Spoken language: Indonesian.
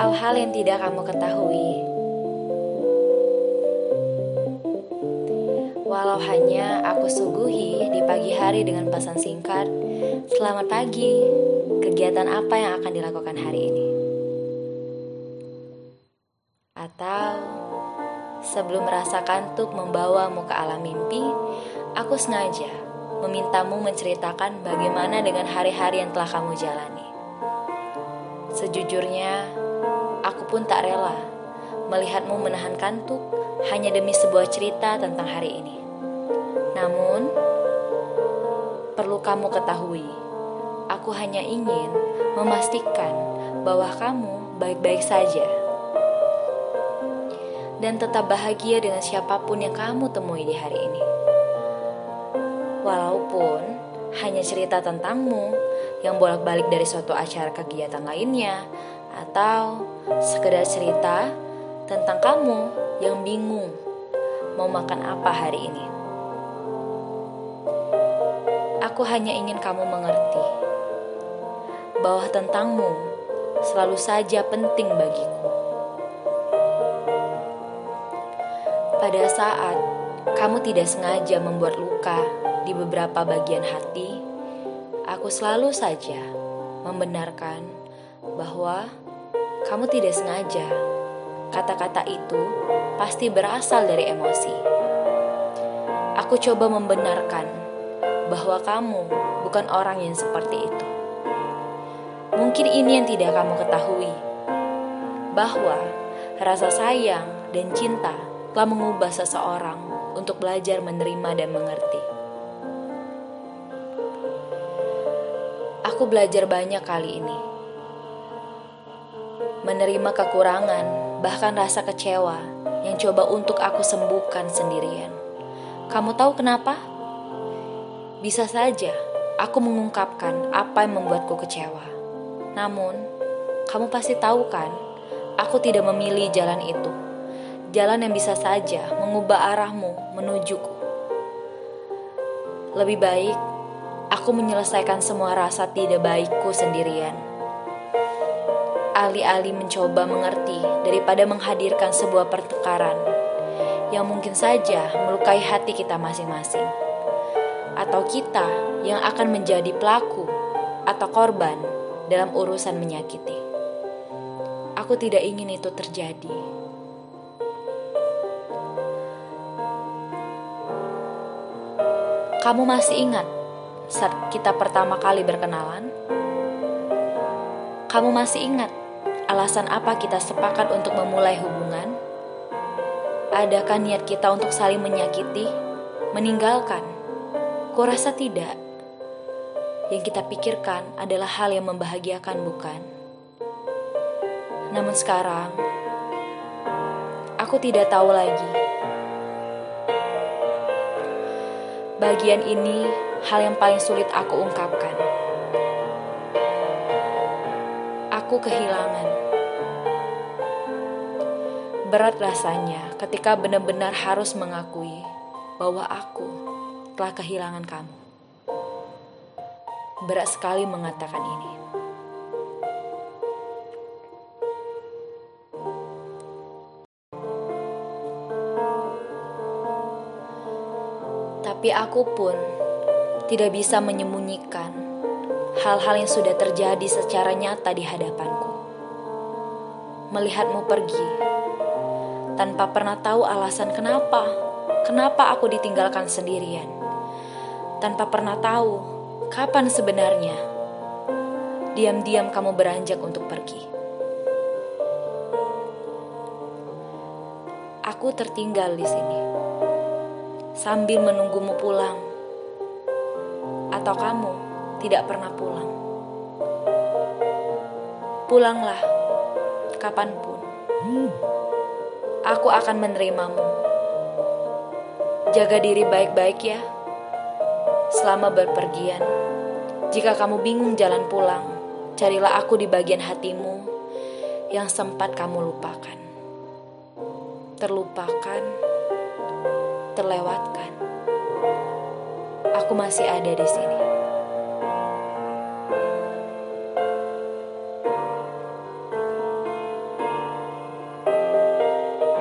hal-hal yang tidak kamu ketahui. Walau hanya aku suguhi di pagi hari dengan pesan singkat, "Selamat pagi, kegiatan apa yang akan dilakukan hari ini?" Atau sebelum merasa kantuk membawamu ke alam mimpi, aku sengaja memintamu menceritakan bagaimana dengan hari-hari yang telah kamu jalani. Sejujurnya, aku pun tak rela melihatmu menahan kantuk hanya demi sebuah cerita tentang hari ini. Namun, perlu kamu ketahui, aku hanya ingin memastikan bahwa kamu baik-baik saja dan tetap bahagia dengan siapa pun yang kamu temui di hari ini. Walaupun hanya cerita tentangmu yang bolak-balik dari suatu acara kegiatan lainnya atau sekedar cerita tentang kamu yang bingung mau makan apa hari ini. Aku hanya ingin kamu mengerti bahwa tentangmu selalu saja penting bagiku. Pada saat kamu tidak sengaja membuat luka di beberapa bagian hati, aku selalu saja membenarkan bahwa kamu tidak sengaja. Kata-kata itu pasti berasal dari emosi. Aku coba membenarkan bahwa kamu bukan orang yang seperti itu. Mungkin ini yang tidak kamu ketahui, bahwa rasa sayang dan cinta telah mengubah seseorang untuk belajar menerima dan mengerti. Aku belajar banyak kali ini. Menerima kekurangan, bahkan rasa kecewa yang coba untuk aku sembuhkan sendirian. Kamu tahu kenapa? Bisa saja aku mengungkapkan apa yang membuatku kecewa. Namun, kamu pasti tahu kan, aku tidak memilih jalan itu. Jalan yang bisa saja mengubah arahmu menujuku. Lebih baik aku menyelesaikan semua rasa tidak baikku sendirian. Alih-alih mencoba mengerti daripada menghadirkan sebuah pertengkaran yang mungkin saja melukai hati kita masing-masing, atau kita yang akan menjadi pelaku atau korban dalam urusan menyakiti. Aku tidak ingin itu terjadi. Kamu masih ingat saat kita pertama kali berkenalan? Kamu masih ingat alasan apa kita sepakat untuk memulai hubungan? Adakah niat kita untuk saling menyakiti, meninggalkan? Kurasa tidak. Yang kita pikirkan adalah hal yang membahagiakan, bukan? Namun sekarang, aku tidak tahu lagi. Bagian ini hal yang paling sulit aku ungkapkan. Aku kehilangan. Berat rasanya ketika benar-benar harus mengakui bahwa aku telah kehilangan kamu. Berat sekali mengatakan ini. Tapi aku pun tidak bisa menyembunyikan hal-hal yang sudah terjadi secara nyata di hadapanku. Melihatmu pergi tanpa pernah tahu alasan kenapa, kenapa aku ditinggalkan sendirian, tanpa pernah tahu kapan sebenarnya diam-diam kamu beranjak untuk pergi. Aku tertinggal di sini sambil menunggumu pulang atau kamu tidak pernah pulang. Pulanglah kapan pun. Aku akan menerimamu. Jaga diri baik-baik ya. Selama berpergian, jika kamu bingung jalan pulang, carilah aku di bagian hatimu yang sempat kamu lupakan. Terlupakan, terlewatkan aku masih ada di sini.